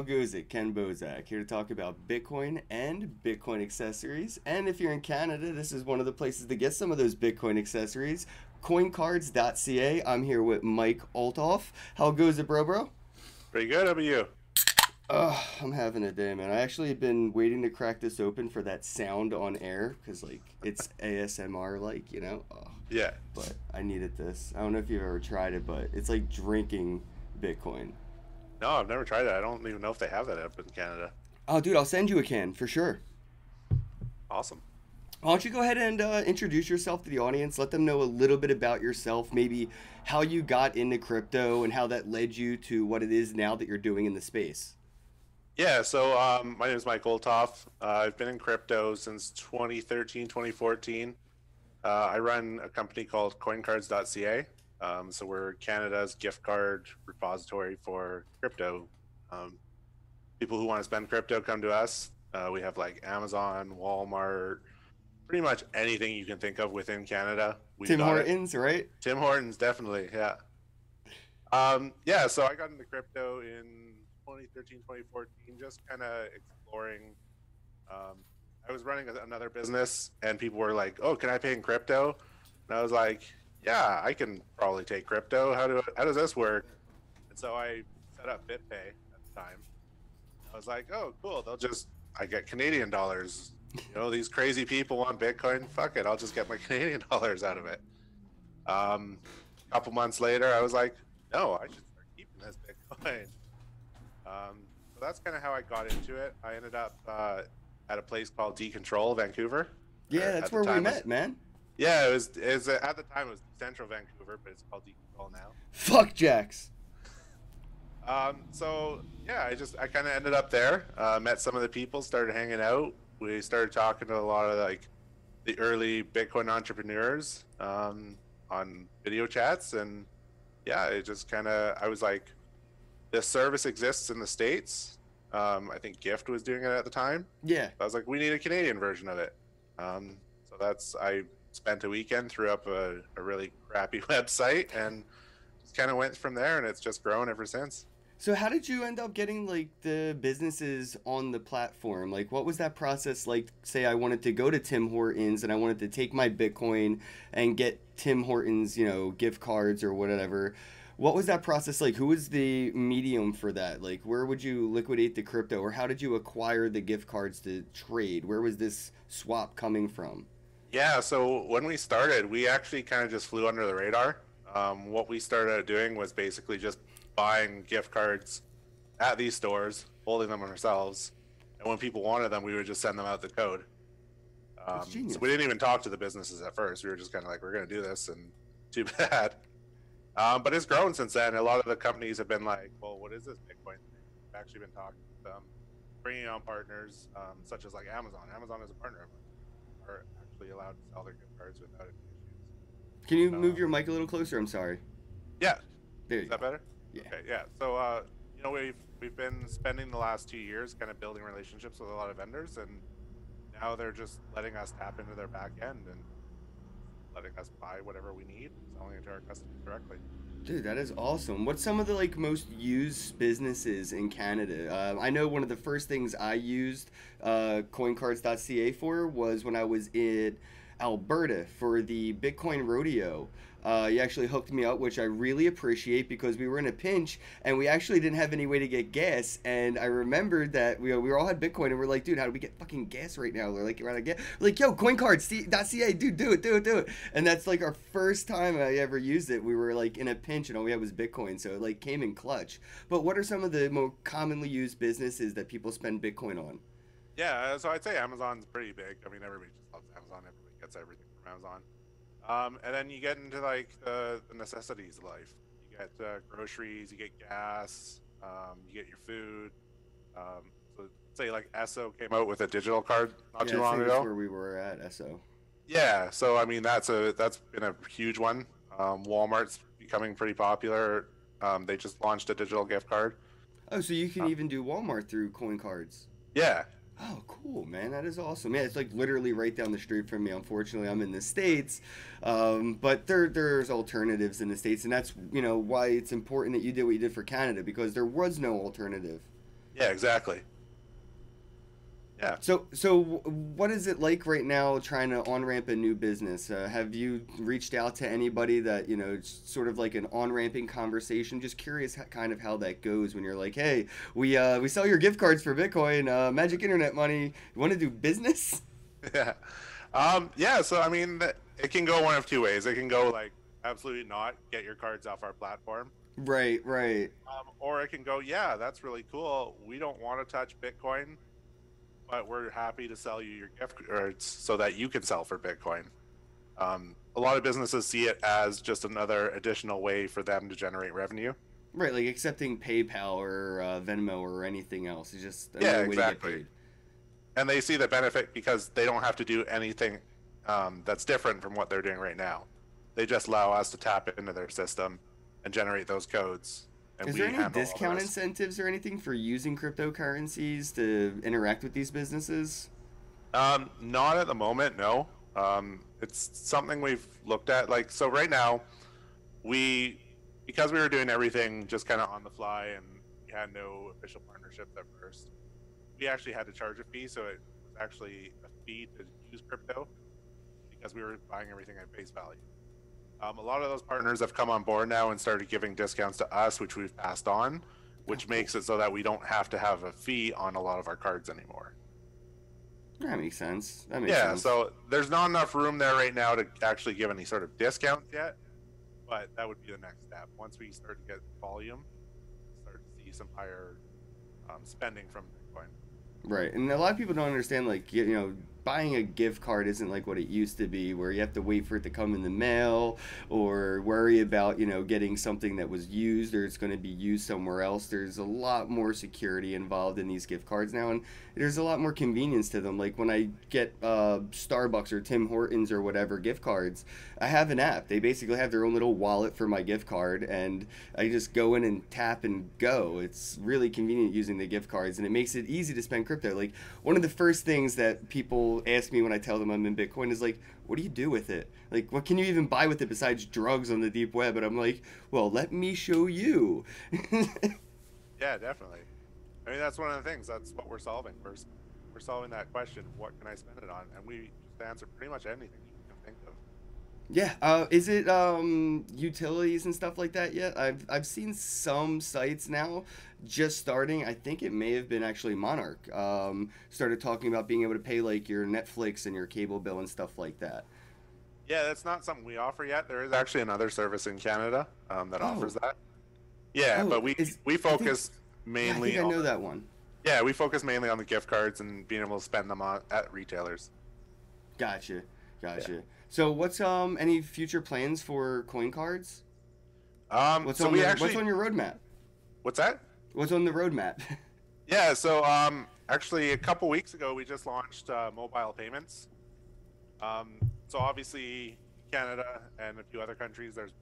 goes it? Kenn Bosak here to talk about Bitcoin and Bitcoin accessories. And if you're in Canada, this is one of the places to get some of those Bitcoin accessories. Coincards.ca. I'm here with Mike Olthoff. How goes it, bro, bro? Pretty good. How about you? Oh, I'm having a day, man. I actually have been waiting to crack this open for that sound on air because, like, it's ASMR, like, you know. Oh, Yeah. but I needed this. I don't know if you've ever tried it, but it's like drinking Bitcoin. No, I've never tried that. I don't even know if they have that up in Canada. Oh, dude, I'll send you a can for sure. Awesome. Why don't you go ahead and uh, introduce yourself to the audience? Let them know a little bit about yourself, maybe how you got into crypto and how that led you to what it is now that you're doing in the space. Yeah, so um, my name is Mike Olthoff. Uh, I've been in crypto since 2013, 2014. Uh, I run a company called coincards.ca. Um, so we're Canada's gift card repository for crypto. Um, people who want to spend crypto come to us. Uh, we have like Amazon, Walmart, pretty much anything you can think of within Canada. We've Tim got it. Hortons, right? Tim Hortons, definitely, yeah. Um, yeah, so I got into crypto in 2013, 2014, just kind of exploring. Um, I was running another business, and people were like, "Oh, can I pay in crypto?" And I was like, "Yeah, I can probably take crypto. How do how does this work?" And so I set up BitPay at the time. I was like, "Oh, cool. They'll just I get Canadian dollars. You know, these crazy people want Bitcoin. Fuck it, I'll just get my Canadian dollars out of it." Um, a couple months later, I was like, no, I should start keeping this Bitcoin. Um, so that's kind of how I got into it. I ended up uh, at a place called Decentral, Vancouver. Yeah, that's where we time was- met, man. Yeah, it was. It was at the time it was Central Vancouver, but it's called Decentral now. Fuck Jax. Um, so yeah, I just I kind of ended up there. Uh, met some of the people, started hanging out. We started talking to a lot of like the early Bitcoin entrepreneurs um, on video chats, and yeah, it just kind of I was like, this service exists in the states. Um, I think Gyft was doing it at the time. Yeah. I was like, we need a Canadian version of it. Um, so that's I spent a weekend, threw up a, a really crappy website, and just kind of went from there, and it's just grown ever since. So how did you end up getting like the businesses on the platform? Like what was that process like? Say I wanted to go to Tim Hortons and I wanted to take my Bitcoin and get Tim Hortons, you know, gift cards or whatever. What was that process like? Who was the medium for that? Like where would you liquidate the crypto or how did you acquire the gift cards to trade? Where was this swap coming from? Yeah, so when we started, we actually kind of just flew under the radar. Um, what we started doing was basically just buying gift cards at these stores, holding them ourselves, and when people wanted them, we would just send them out the code. Um, so we didn't even talk to the businesses at first. We were just kind of like, "We're going to do this," and too bad. Um, but it's grown since then. A lot of the companies have been like, "Well, what is this Bitcoin thing?" We've actually been talking to them, bringing on partners um, such as like Amazon. Amazon is a partner of ours. Allowed to sell their gift cards without any issues. Can you move Uh, your mic a little closer? I'm sorry. Yeah, There you is go. that better? Yeah. Okay, yeah. So, uh, you know, we've we've been spending the last two years kind of building relationships with a lot of vendors, and now they're just letting us tap into their back end and letting us buy whatever we need, selling it to our customers directly. Dude, that is awesome. What's some of the like most used businesses in Canada? Uh, I know one of the first things I used uh, CoinCards.ca for was when I was in Alberta for the Bitcoin rodeo. Uh, you actually hooked me up, which I really appreciate because we were in a pinch and we actually didn't have any way to get gas. And I remembered that we, we all had Bitcoin and we're like, dude, how do we get fucking gas right now? We're like, we're out of. We're like, yo, CoinCards.ca, dude, do it, do it, do it. And that's like our first time I ever used it. We were like in a pinch and all we had was Bitcoin, so it like came in clutch. But what are some of the more commonly used businesses that people spend Bitcoin on? Yeah, uh, so I'd say Amazon's pretty big. I mean, everybody just loves Amazon. Everybody gets everything from Amazon. Um, and then you get into like the, the necessities of life. You get uh, groceries, you get gas, um, you get your food. Um, so say like Esso came out with a digital card not yeah, too long ago. where we were at Esso. Yeah, so I mean that's a that's been a huge one. Um, Walmart's becoming pretty popular. Um, they just launched a digital gift card. Oh, so you can Uh, even do Walmart through coin cards. Yeah, Oh, cool, man. That is awesome. Yeah, it's like literally right down the street from me. Unfortunately, I'm in the States. Um, but there, there's alternatives in the States. And that's, you know, why it's important that you did what you did for Canada because there was no alternative. Yeah, exactly. Yeah. So, so what is it like right now trying to on ramp a new business? Uh, have you reached out to anybody that you know, it's sort of like an on ramping conversation? Just curious, how, kind of how that goes when you're like, hey, we uh, we sell your gift cards for Bitcoin, uh, Magic Internet money. You want to do business? Yeah. Um, yeah. So I mean, it can go one of two ways. It can go like absolutely not get your cards off our platform. Right. Right. Um, or it can go, yeah, that's really cool. We don't want to touch Bitcoin but we're happy to sell you your gift cards so that you can sell for Bitcoin. Um, a lot of businesses see it as just another additional way for them to generate revenue. Right, like accepting PayPal or uh, Venmo or anything else. It's just yeah, exactly. And they see the benefit because they don't have to do anything um, that's different from what they're doing right now. They just allow us to tap into their system and generate those codes and Is there any discount incentives or anything for using cryptocurrencies to interact with these businesses? Um, not at the moment, no. Um, it's something we've looked at. Like, so right now, we, because we were doing everything just kind of on the fly and we had no official partnerships at first, we actually had to charge a fee. So it was actually a fee to use crypto because we were buying everything at face value. Um, a lot of those partners have come on board now and started giving discounts to us, which we've passed on, which makes it so that we don't have to have a fee on a lot of our cards anymore. That makes sense. That makes yeah, sense. so there's not enough room there right now to actually give any sort of discounts yet, but that would be the next step. Once we start to get volume, start to see some higher um, spending from Bitcoin. Right, and a lot of people don't understand, like you know, buying a gift card isn't like what it used to be where you have to wait for it to come in the mail or worry about you know getting something that was used or it's going to be used somewhere else. There's a lot more security involved in these gift cards now and there's a lot more convenience to them. Like when i get uh, starbucks or tim hortons or whatever gift cards i have an app. They basically have their own little wallet for my gift card and i just go in and tap and go. It's really convenient using the gift cards and it makes it easy to spend crypto. Like one of the first things that people ask me when I tell them I'm in Bitcoin is like, what do you do with it? Like, what can you even buy with it besides drugs on the deep web? And I'm like, well, let me show you. yeah, definitely. I mean, that's one of the things. That's what we're solving. We're, we're solving that question. What can I spend it on? And we answer pretty much anything you can think of. Yeah. Uh, is it um, utilities and stuff like that yet? I've I've seen some sites now just starting. I think it may have been actually Monarch. Um, started talking about being able to pay like your Netflix and your cable bill and stuff like that. Yeah, that's not something we offer yet. There is actually another service in Canada um, that oh. offers that. Yeah, oh, but we is, we focus think, mainly. Yeah, I, think I know on, that one. Yeah, we focus mainly on the gift cards and being able to spend them on at retailers. Gotcha, gotcha. Yeah. So, what's um any future plans for coin cards? Um, what's so on we the, actually, what's on your roadmap? What's that? What's on the roadmap? yeah, so um, actually, a couple weeks ago, we just launched uh, mobile payments. Um, so obviously, Canada and a few other countries, there's,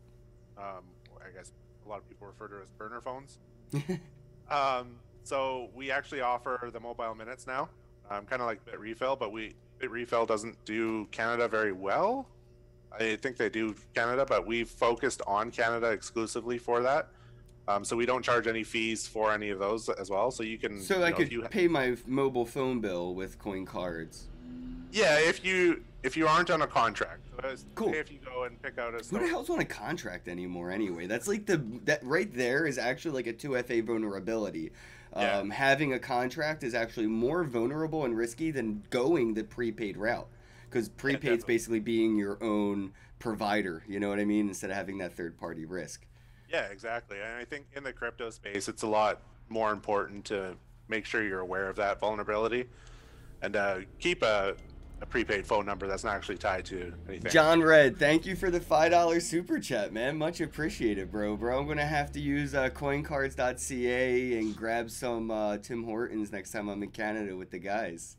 um, I guess, a lot of people refer to as burner phones. um, so we actually offer the mobile minutes now, um, kind of like Bitrefill, but we Bitrefill doesn't do Canada very well. I think they do Canada, but we've focused on Canada exclusively for that. Um, so we don't charge any fees for any of those as well. So you can. So you I know, could you... pay my mobile phone bill with coin cards. Yeah, if you if you aren't on a contract. So cool. If you go and pick out a. Who the hell's on a contract anymore anyway? That's like the that right there is actually like a two FA vulnerability. Yeah. Um, having a contract is actually more vulnerable and risky than going the prepaid route because prepaid is basically being your own provider. You know what I mean? Instead of having that third party risk. Yeah, exactly. And I think in the crypto space, it's a lot more important to make sure you're aware of that vulnerability and uh, keep a a prepaid phone number that's not actually tied to anything. John Red, thank you for the five dollar super chat, man. Much appreciated, bro. Bro, I'm gonna have to use uh, CoinCards.ca and grab some uh, Tim Hortons next time I'm in Canada with the guys.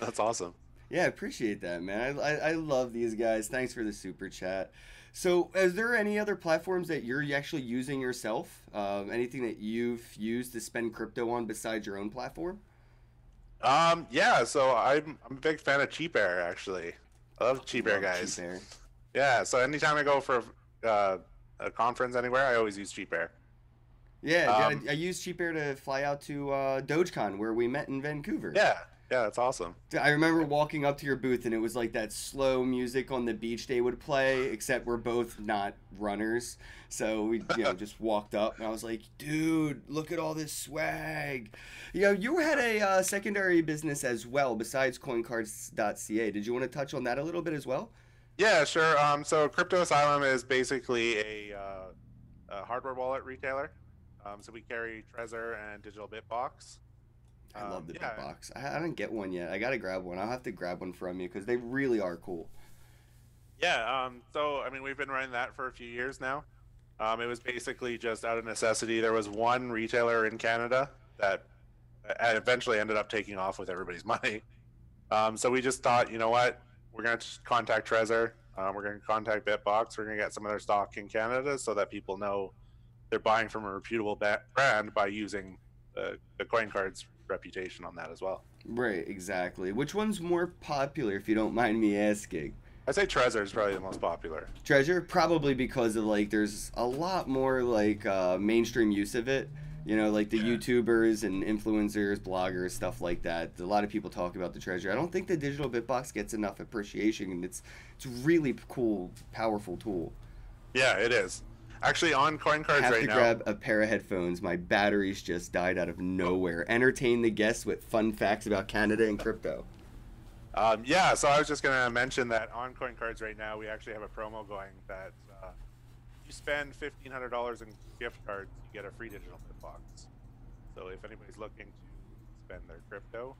That's awesome. Yeah, I appreciate that, man. I, I, I love these guys. Thanks for the super chat. So, is there any other platforms that you're actually using yourself? Uh, anything that you've used to spend crypto on besides your own platform? Um, yeah, so I'm I'm a big fan of CheapAir actually. I love CheapAir guys. CheapAir. Yeah, so anytime I go for uh, a conference anywhere, I always use CheapAir. Yeah, Um, I, I used CheapAir to fly out to uh, DogeCon where we met in Vancouver. Yeah, yeah, that's awesome. I remember walking up to your booth and it was like that slow music on the beach they would play, except we're both not runners. So we, you know, just walked up and I was like, dude, look at all this swag. You know, you had a uh, secondary business as well besides coincards.ca. Did you want to touch on that a little bit as well? Yeah, sure. Um, so Crypto Asylum is basically a, uh, a hardware wallet retailer. Um, so we carry Trezor and Digital Bitbox. I love Um, the yeah. Bitbox. I, I didn't get one yet. I got to grab one. I'll have to grab one from you because they really are cool. Yeah. Um, so I mean, we've been running that for a few years now. Um, it was basically just out of necessity. There was one retailer in Canada that uh, eventually ended up taking off with everybody's money. Um, so we just thought, you know what, we're going to contact Trezor. Um, we're going to contact Bitbox. We're going to get some of their stock in Canada so that people know they're buying from a reputable brand by using the, the coin cards reputation on that as well. Right, exactly. Which one's more popular, if you don't mind me asking? I'd say Trezor is probably the most popular. Trezor, probably because of like there's a lot more like uh, mainstream use of it. You know, like the Yeah. YouTubers and influencers, bloggers, stuff like that. A lot of people talk about the Trezor. I don't think the digital bitbox gets enough appreciation, and it's it's a really cool, powerful tool. Yeah, it is. Actually, on coin cards right now. I Have right to now. grab a pair of headphones. My batteries just died out of nowhere. Entertain the guests with fun facts about Canada and crypto. Um, yeah, so I was just going to mention that on coin cards right now, we actually have a promo going that uh, you spend fifteen hundred dollars in gift cards, you get a free digital box. So if anybody's looking to spend their crypto,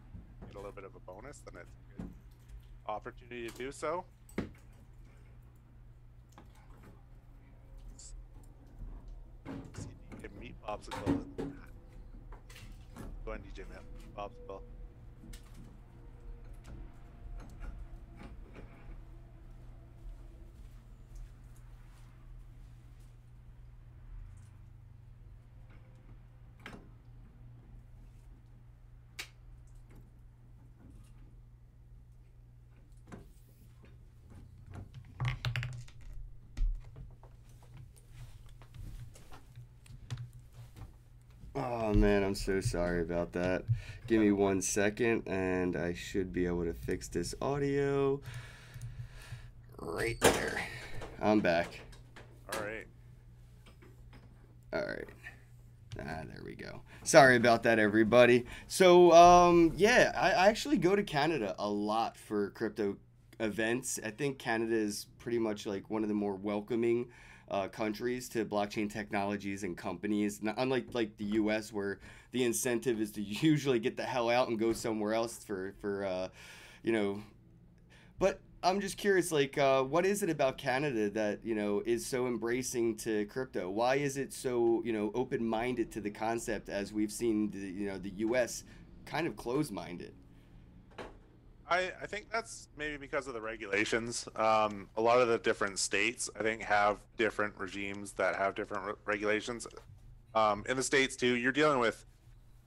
get a little bit of a bonus, then it's a good opportunity to do so. See Meat Popsicle. Go on, DJ Meat Popsicle. Oh man, I'm so sorry about that. Give me one second and I should be able to fix this audio. Right there. I'm back. All right. All right. Ah, there we go. Sorry about that, everybody. So, um, yeah, I, I actually go to Canada a lot for crypto events. I think Canada is pretty much like one of the more welcoming uh, countries to blockchain technologies and companies. Not, unlike like the U.S., where the incentive is to usually get the hell out and go somewhere else for for uh, you know. But I'm just curious, like, uh, what is it about Canada that you know is so embracing to crypto? Why is it so you know open-minded to the concept, as we've seen the you know the U.S. kind of closed-minded? I, I think that's maybe because of the regulations. Um, a lot of the different states, I think, have different regimes that have different re- regulations. Um, in the states too, you're dealing with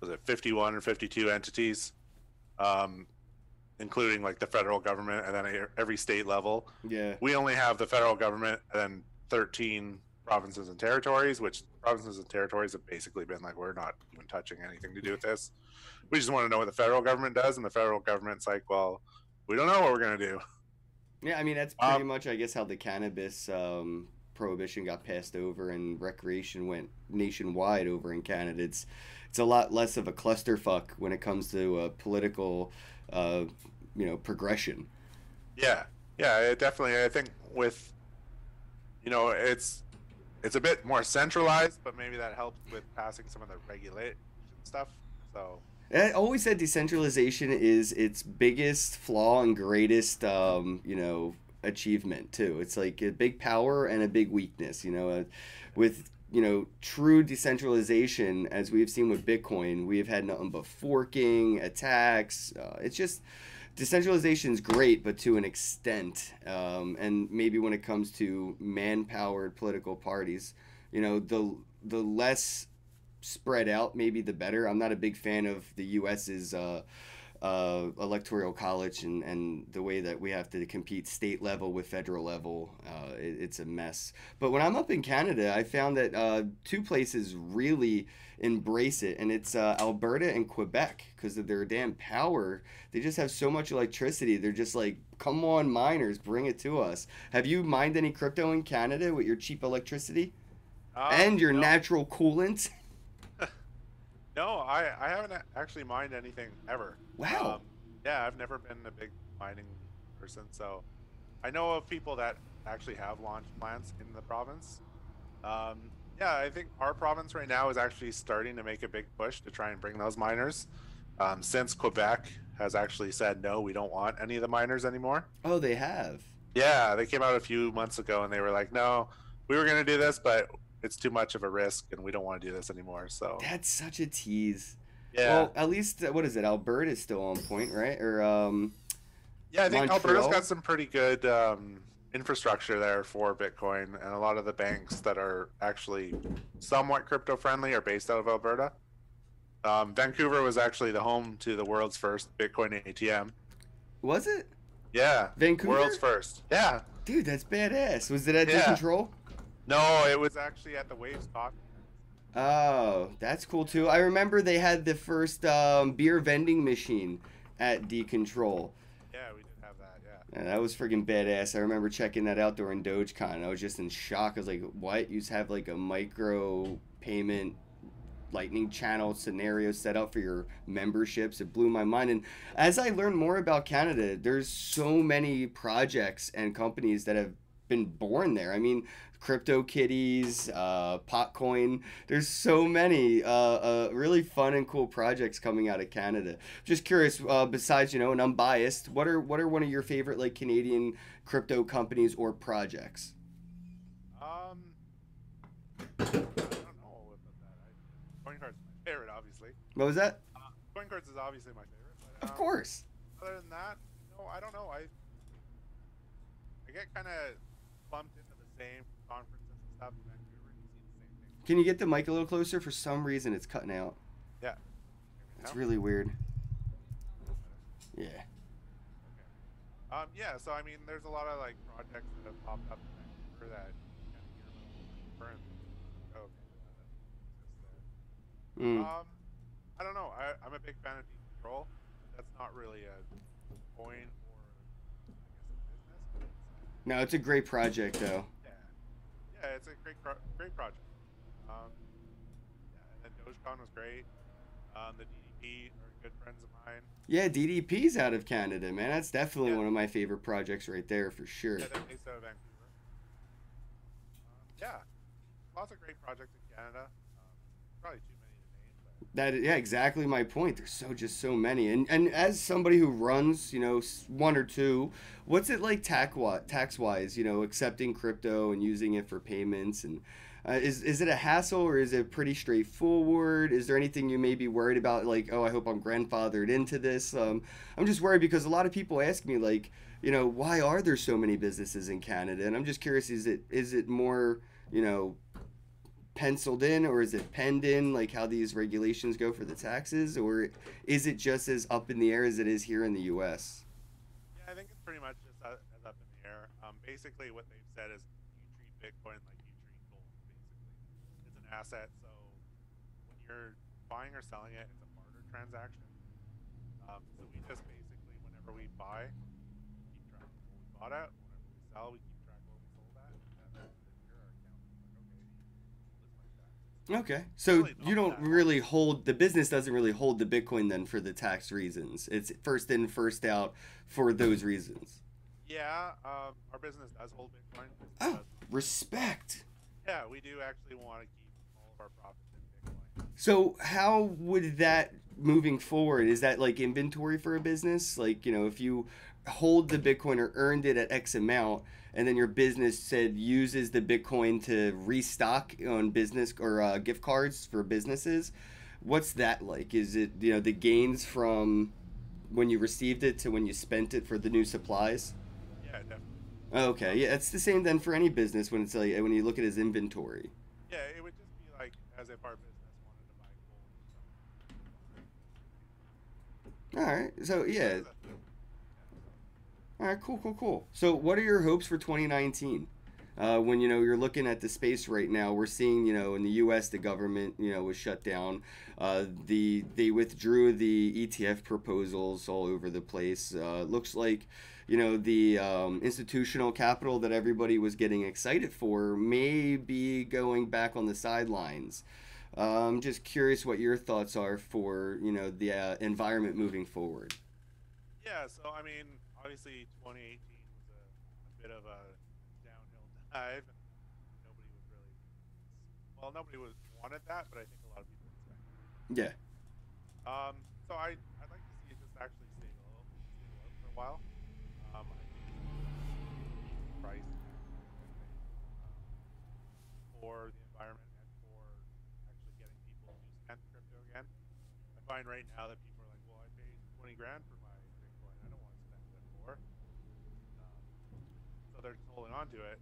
was it 51 or 52 entities, um, including like the federal government and then every state level. Yeah, We only have the federal government and then 13 provinces and territories, which provinces and territories have basically been like, we're not even touching anything to do with this. We just want to know what the federal government does, and the federal government's like, well, we don't know what we're gonna do. yeah. I mean, that's pretty Um, much, I guess, how the cannabis um, prohibition got passed over and recreation went nationwide over in Canada. It's it's a lot less of a clusterfuck when it comes to uh, political, uh, you know, progression. Yeah, yeah, it definitely. I think with, you know, it's it's a bit more centralized, but maybe that helps with passing some of the regulation stuff. So I always said decentralization is its biggest flaw and greatest, um, you know, achievement too. It's like a big power and a big weakness. You know, uh, with you know true decentralization, as we've seen with Bitcoin, we have had nothing but forking, attacks. Uh, it's just decentralization is great, but to an extent. Um, and maybe when it comes to man-powered political parties, you know, the the less spread out, maybe the better. I'm not a big fan of the U.S.'s uh, uh, electoral college and, and the way that we have to compete state level with federal level, uh, it, it's a mess. But when I'm up in Canada, I found that uh, two places really embrace it, and it's uh, Alberta and Quebec because of their damn power. They just have so much electricity. They're just like, come on, miners, bring it to us. Have you mined any crypto in Canada with your cheap electricity Um, and your no, natural coolant? No, I, I haven't actually mined anything ever. Wow. Um, yeah, I've never been a big mining person, so I know of people that actually have launch plants in the province. Um, yeah, I think our province right now is actually starting to make a big push to try and bring those miners. Um, since Quebec has actually said no, we don't want any of the miners anymore. Oh, they have. Yeah, they came out a few months ago and they were like, no, we were going to do this, but it's too much of a risk and we don't want to do this anymore. So, That's such a tease. yeah. Well, at least uh, what is it? Alberta is still on point, right? Or um, Yeah, I think Montreal? Alberta's got some pretty good um, infrastructure there for Bitcoin, and a lot of the banks that are actually somewhat crypto friendly are based out of Alberta. Um, Vancouver was actually the home to the world's first Bitcoin ATM. was it Yeah, Vancouver? world's first. Yeah. Dude, that's badass. Was it at Yeah. Control? No, it was actually at the Waves Coffee. Oh, that's cool too. I remember they had the first um, beer vending machine at D Control. Yeah, we did have that. Yeah. And that was friggin' badass. I remember checking that out during DogeCon. I was just in shock. I was like, what? You just have like a micro payment lightning channel scenario set up for your memberships. It blew my mind. And as I learned more about Canada, there's so many projects and companies that have been born there. I mean, Crypto Kitties, uh, Potcoin. There's so many uh, uh, really fun and cool projects coming out of Canada. Just curious. Uh, besides, you know, and I'm biased. What are what are one of your favorite like Canadian crypto companies or projects? Um, I don't know about that. I, CoinCard's my favorite, obviously. What was that? Uh, CoinCards is obviously my favorite. But, Of um, course. other than that, no, I don't know. I I get kind of bumped into the same conferences and stuff in Vancouver. You see the same thing. Can you get the mic a little closer? For some reason, it's cutting out. Yeah. It's really weird. Yeah. Um, yeah. So I mean, there's a lot of like projects that have popped up in Vancouver that kind of hear about and think, okay, Mm. Um, I don't know. I, I'm a big fan of Deep Control. That's not really a coin or I guess a business. But it's, No, it's a great project though. yeah, yeah, it's a great pro- great project. Um, yeah, Dogecoin was great. Um, the DDP are good friends of mine. Yeah, DDP's out of Canada, man. That's definitely Yeah. one of my favorite projects right there for sure. Yeah, out of Vancouver. Um, yeah, lots of great projects in Canada. Um, probably too many to name, but That yeah, exactly my point. There's so just so many, and and as somebody who runs, you know, one or two, what's it like tax tax wise? You know, accepting crypto and using it for payments, and uh, is is it a hassle or is it pretty straightforward? Is there anything you may be worried about? Like, oh, I hope I'm grandfathered into this. Um, I'm just worried because a lot of people ask me like, you know, why are there so many businesses in Canada? And I'm just curious, is it is it more, you know, penciled in or is it penned in like how these regulations go for the taxes or is it just as up in the air as it is here in the US? yeah, I think it's pretty much just as up in the air. Um, basically, what they've said is you treat Bitcoin like you treat gold. Basically, it's an asset. So when you're buying or selling it, it's a barter transaction. Um, so we just basically, whenever we buy, keep track of what we bought at. Whenever we sell, we keep track of what we sold at. And then your account is like, okay, list my tax. Okay. So you don't really hold the business doesn't really hold the Bitcoin then for the tax reasons. It's first in first out for those reasons. Yeah, um, our business does hold Bitcoin. Oh. does- Respect. Yeah, we do actually want to keep all of our profits in Bitcoin. So how would that moving forward is that like inventory for a business? Like, you know, if you hold the Bitcoin or earned it at X amount and then your business said uses the Bitcoin to restock on business or uh, gift cards for businesses, what's that like? Is it, you know, the gains from when you received it to when you spent it for the new supplies? Yeah, definitely. Okay, yeah, it's the same then for any business when it's like when you look at his inventory. Yeah, it would just be like as if our business wanted to buy gold. All right. So yeah. All right. Cool. Cool. Cool. So what are your hopes for 2019? Uh, when you know you're looking at the space right now, we're seeing you know in the U.S. the government you know was shut down. Uh, the they withdrew the ETF proposals all over the place. Uh, looks like you know the um, institutional capital that everybody was getting excited for may be going back on the sidelines. Uh, I'm just curious what your thoughts are for you know the uh, environment moving forward. Yeah, so I mean, obviously 2018 was a, a bit of a downhill dive, nobody was really well, nobody was wanted that, but I think a lot of people expected. it. Yeah. Um, so I I'd like to see it just actually stable, stable out for a while. Um, I think price um, for the environment and for actually getting people to spend crypto again. I find right now that people are like, well, I paid 20 grand for my Bitcoin. I don't want to spend it more. Um, so they're holding on to it.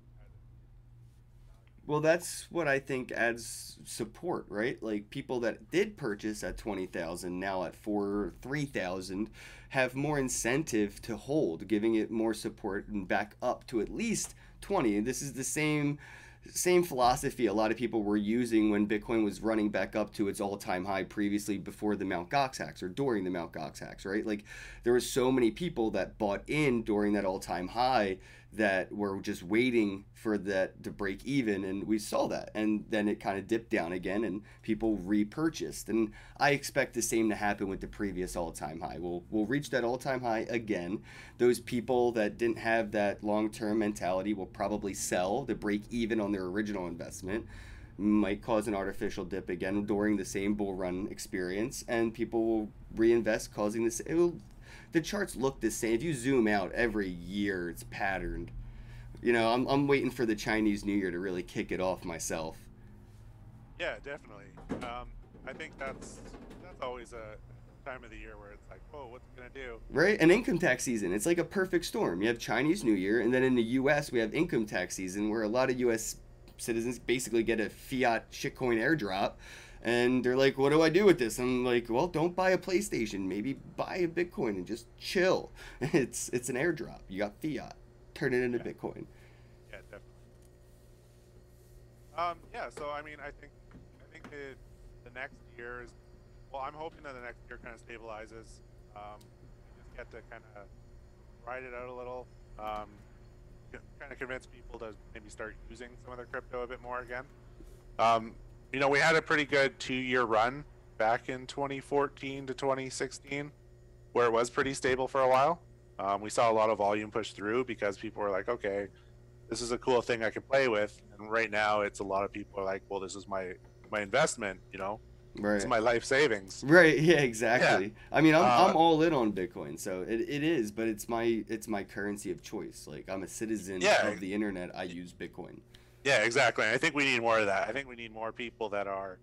Well, that's what I think adds support, right? Like people that did purchase at 20,000 now at 4 3,000 have more incentive to hold, giving it more support and back up to at least 20. This is the same same philosophy a lot of people were using when Bitcoin was running back up to its all-time high previously before the Mt. Gox hacks or during the Mt. Gox hacks, right? Like there were so many people that bought in during that all-time high that were just waiting for that to break even and we saw that and then it kind of dipped down again and people repurchased and I expect the same to happen with the previous all-time high. We'll we'll reach that all-time high again. Those people that didn't have that long-term mentality will probably sell to break even on their original investment might cause an artificial dip again during the same bull run experience and people will reinvest causing this it will the charts look the same. If you zoom out every year, it's patterned. You know, I'm, I'm waiting for the Chinese New Year to really kick it off myself. yeah, definitely. Um, I think that's that's always a time of the year where it's like, whoa, what's it gonna do? Right? And income tax season. It's like a perfect storm. You have Chinese New Year, and then in the US, we have income tax season where a lot of US citizens basically get a fiat shitcoin airdrop. And they're like, what do I do with this? I'm like, well, don't buy a PlayStation. Maybe buy a Bitcoin and just chill. It's it's an airdrop. You got fiat. Turn it into Yeah. Bitcoin. Yeah, definitely. Um, yeah, so I mean, I think I think the the next year is well, I'm hoping that the next year kind of stabilizes. Um, just get to kind of ride it out a little. Um, kind of convince people to maybe start using some of their crypto a bit more again. Um, you know, we had a pretty good two-year run back in 2014 to 2016, where it was pretty stable for a while. Um, we saw a lot of volume push through because people were like, okay, this is a cool thing I can play with. And right now, it's a lot of people are like, well, this is my my investment. You know, Right. it's my life savings. Right. Yeah. Exactly. Yeah. I mean, I'm, Uh, I'm all in on Bitcoin, so it, it is, but it's my it's my currency of choice. Like I'm a citizen Yeah. of the internet. I use Bitcoin. Yeah, exactly. I think we need more of that. I think we need more people that are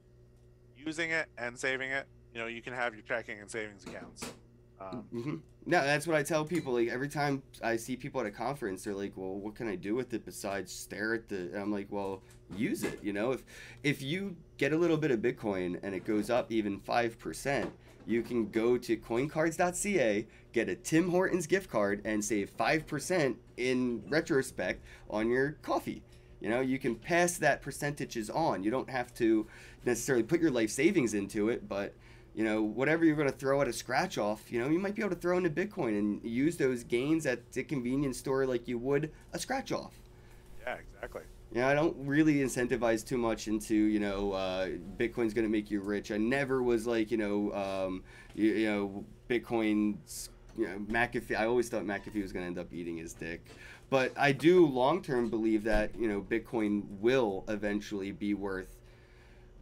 using it and saving it. You know, you can have your checking and savings accounts. Um, hmm No, that's what I tell people. Like every time I see people at a conference, they're like, "Well, what can I do with it besides stare at the?" And I'm like, "Well, use it. You know, if if you get a little bit of Bitcoin and it goes up even five percent, you can go to CoinCards.ca, get a Tim Hortons gift card, and save five percent in retrospect on your coffee. You know, you can pass that percentages on. You don't have to necessarily put your life savings into it, but you know, whatever you're going to throw at a scratch off, you know, you might be able to throw into Bitcoin and use those gains at the convenience store like you would a scratch off. yeah, exactly. Yeah, I don't really incentivize too much into you know uh, Bitcoin's going to make you rich. I never was like you know um, you, you know Bitcoin's you know McAfee. I always thought McAfee was going to end up eating his dick, but I do long term believe that you know Bitcoin will eventually be worth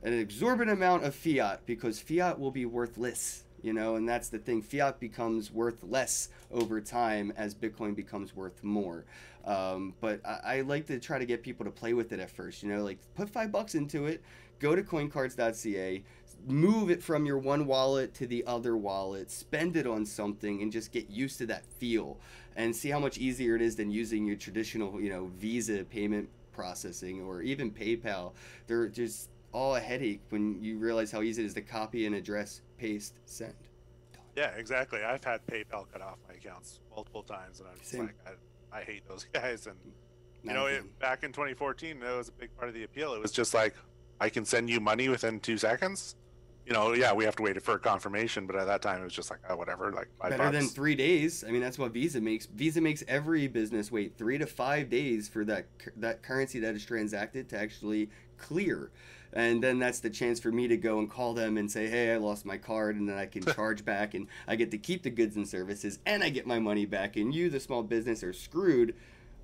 an exorbitant amount of fiat because fiat will be worthless. You know, and that's the thing. Fiat becomes worth less over time as Bitcoin becomes worth more. Um, but I, I like to try to get people to play with it at first. You know, like put five bucks into it, go to coincards.ca, move it from your one wallet to the other wallet, spend it on something, and just get used to that feel and see how much easier it is than using your traditional, you know, Visa payment processing or even PayPal. They're just all a headache when you realize how easy it is to copy an address, paste, send. Yeah, exactly. I've had PayPal cut off my accounts multiple times, and I'm just Same. like, I, I hate those guys. And you Not know, it, back in 2014, that was a big part of the appeal. It was just like, I can send you money within two seconds. You know, yeah, we have to wait for a confirmation, but at that time, it was just like, oh, whatever, like better than three days. I mean, that's what Visa makes. Visa makes every business wait three to five days for that that currency that is transacted to actually clear, and then that's the chance for me to go and call them and say, "Hey, I lost my card," and then I can charge back, and I get to keep the goods and services, and I get my money back. And you, the small business, are screwed.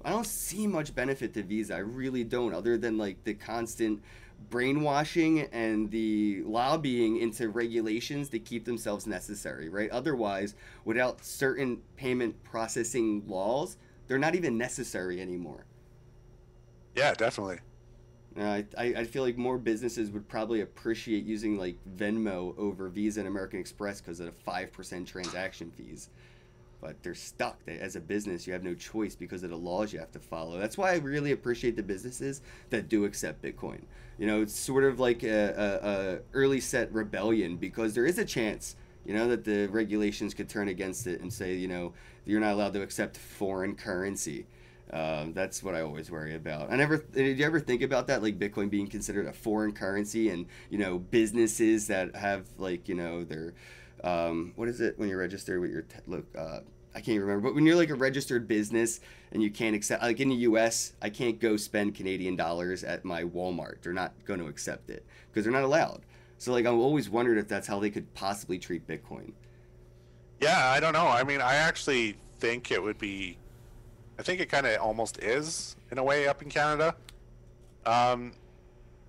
I don't see much benefit to Visa. I really don't, other than like the constant brainwashing and the lobbying into regulations to keep themselves necessary, right? Otherwise, without certain payment processing laws, they're not even necessary anymore. Yeah, definitely. Uh, I, I I feel like more businesses would probably appreciate using like Venmo over Visa and American Express because of the 5% transaction fees. But they're stuck. They, as a business, you have no choice because of the laws you have to follow. That's why I really appreciate the businesses that do accept Bitcoin. You know, it's sort of like a, a, a early set rebellion because there is a chance, you know, that the regulations could turn against it and say, you know, you're not allowed to accept foreign currency. Um, that's what I always worry about. I never did you ever think about that, like Bitcoin being considered a foreign currency, and you know businesses that have like you know their um, what is it when you're registered with your te- look. Uh, I can't even remember, but when you're like a registered business and you can't accept, like in the U.S., I can't go spend Canadian dollars at my Walmart. They're not going to accept it because they're not allowed. So like I've always wondered if that's how they could possibly treat Bitcoin. Yeah, I don't know. I mean, I actually think it would be. I think it kind of almost is in a way up in Canada. Um,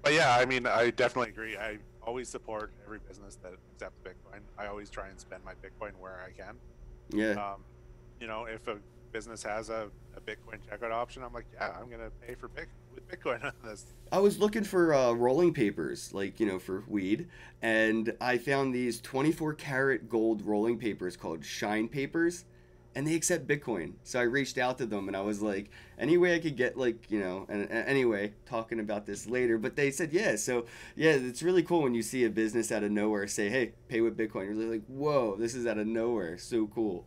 but yeah, I mean, I definitely agree. I always support every business that accepts Bitcoin. I always try and spend my Bitcoin where I can. Yeah. Um, you know, if a business has a, a Bitcoin checkout option, I'm like, yeah, I'm gonna pay for Bic with Bitcoin on this. I was looking for uh, rolling papers, like, you know, for weed, and I found these 24 karat gold rolling papers called Shine Papers, and they accept Bitcoin. So I reached out to them and I was like, any way I could get, like, you know, and, and anyway, talking about this later, but they said, yeah. So, yeah, it's really cool when you see a business out of nowhere say, hey, pay with Bitcoin. You're like, whoa, this is out of nowhere. So cool.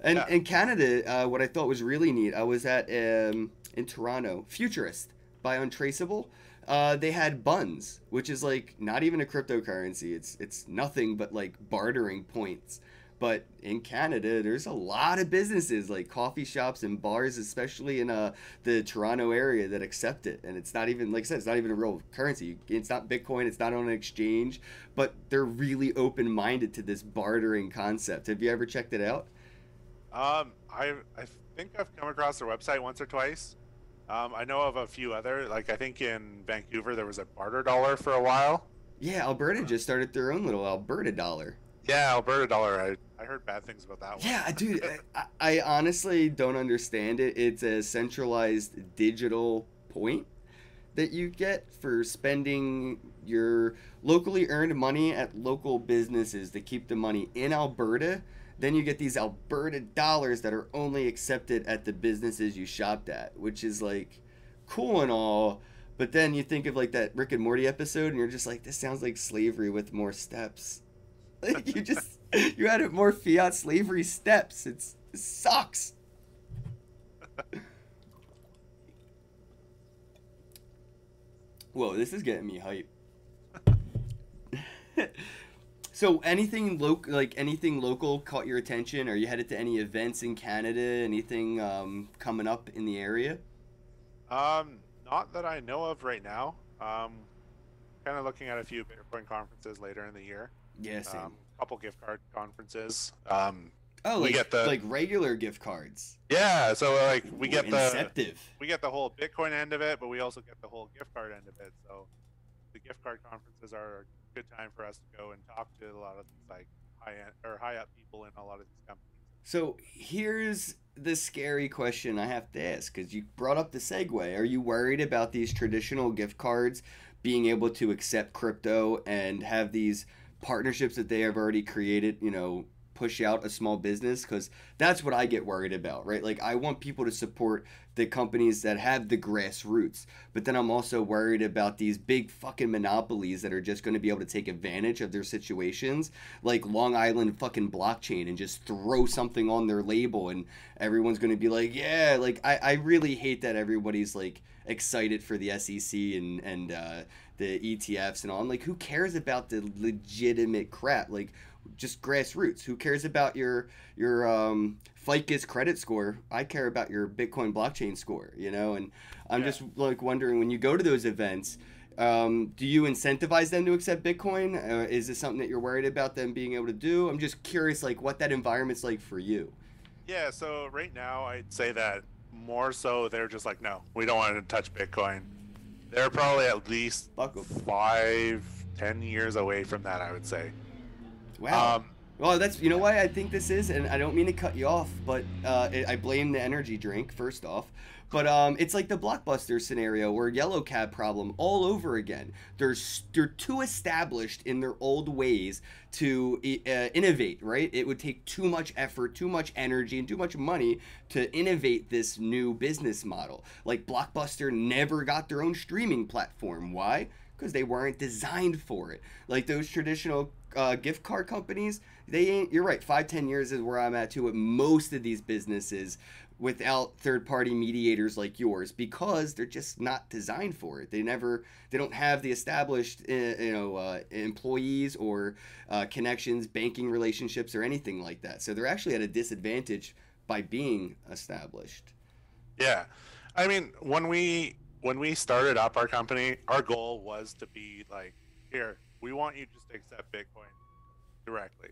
And Yeah. in Canada, uh, what I thought was really neat, I was at um, in Toronto, Futurist by Untraceable. Uh, they had Bunz, which is like not even a cryptocurrency. It's it's nothing but like bartering points. But in Canada, there's a lot of businesses like coffee shops and bars, especially in uh, the Toronto area, that accept it. And it's not even, like I said, it's not even a real currency. It's not Bitcoin. It's not on an exchange. But they're really open minded to this bartering concept. Have you ever checked it out? Um, I I think I've come across their website once or twice. Um, I know of a few other, like I think in Vancouver there was a barter dollar for a while. Yeah, Alberta just started their own little Alberta dollar. Yeah, Alberta dollar. I, I heard bad things about that one. Yeah, dude, I, I honestly don't understand it. It's a centralized digital point that you get for spending your locally earned money at local businesses to keep the money in Alberta. Then you get these Alberta dollars that are only accepted at the businesses you shopped at, which is like cool and all. But then you think of like that Rick and Morty episode, and you're just like, this sounds like slavery with more steps. You just you added more fiat slavery steps. It's it sucks. Whoa, this is getting me hype. so anything local like anything local caught your attention? Are you headed to any events in Canada? Anything um, coming up in the area? Um, not that I know of right now. Um, kind of looking at a few Bitcoin conferences later in the year. Yeah, same. Um, couple gift card conferences. Um, oh, we like, get the- like regular gift cards. yeah, so like we get the Inceptive. we get the whole Bitcoin end of it, but we also get the whole gift card end of it. So the gift card conferences are a good time for us to go and talk to a lot of these like high end or high up people in a lot of these companies. So here's the scary question I have to ask because you brought up the segue. Are you worried about these traditional gift cards being able to accept crypto and have these partnerships that they have already created, you know, push out a small business because that's what I get worried about, right? Like I want people to support the companies that have the grassroots, but then I'm also worried about these big fucking monopolies that are just going to be able to take advantage of their situations, like Long Island fucking blockchain, and just throw something on their label, and everyone's going to be like, yeah, like I, I really hate that everybody's like excited for the SEC and and uh, the ETFs and all. I'm like, who cares about the legitimate crap? Like just grassroots. Who cares about your your um, FICO's credit score? I care about your Bitcoin blockchain score. You know, and I'm yeah. just like wondering when you go to those events. Um, do you incentivize them to accept Bitcoin? Uh, is this something that you're worried about them being able to do? I'm just curious, like what that environment's like for you. Yeah, so right now I'd say that more so they're just like, no, we don't want to touch Bitcoin. They're probably at least five, ten years away from that. I would say. Wow. Um, well, that's you know why I think this is, and I don't mean to cut you off, but uh, I blame the energy drink first off. But um, it's like the blockbuster scenario or yellow cab problem all over again. They're they're too established in their old ways to uh, innovate. Right? It would take too much effort, too much energy, and too much money to innovate this new business model. Like blockbuster never got their own streaming platform. Why? Because they weren't designed for it. Like those traditional uh, gift card companies, they ain't. You're right. Five, ten years is where I'm at too. With most of these businesses, without third party mediators like yours because they're just not designed for it. They never they don't have the established eh, you know uh, employees or uh, connections, banking relationships or anything like that. So they're actually at a disadvantage by being established. Yeah. I mean, when we when we started up our company, our goal was to be like, here, we want you just to accept Bitcoin directly.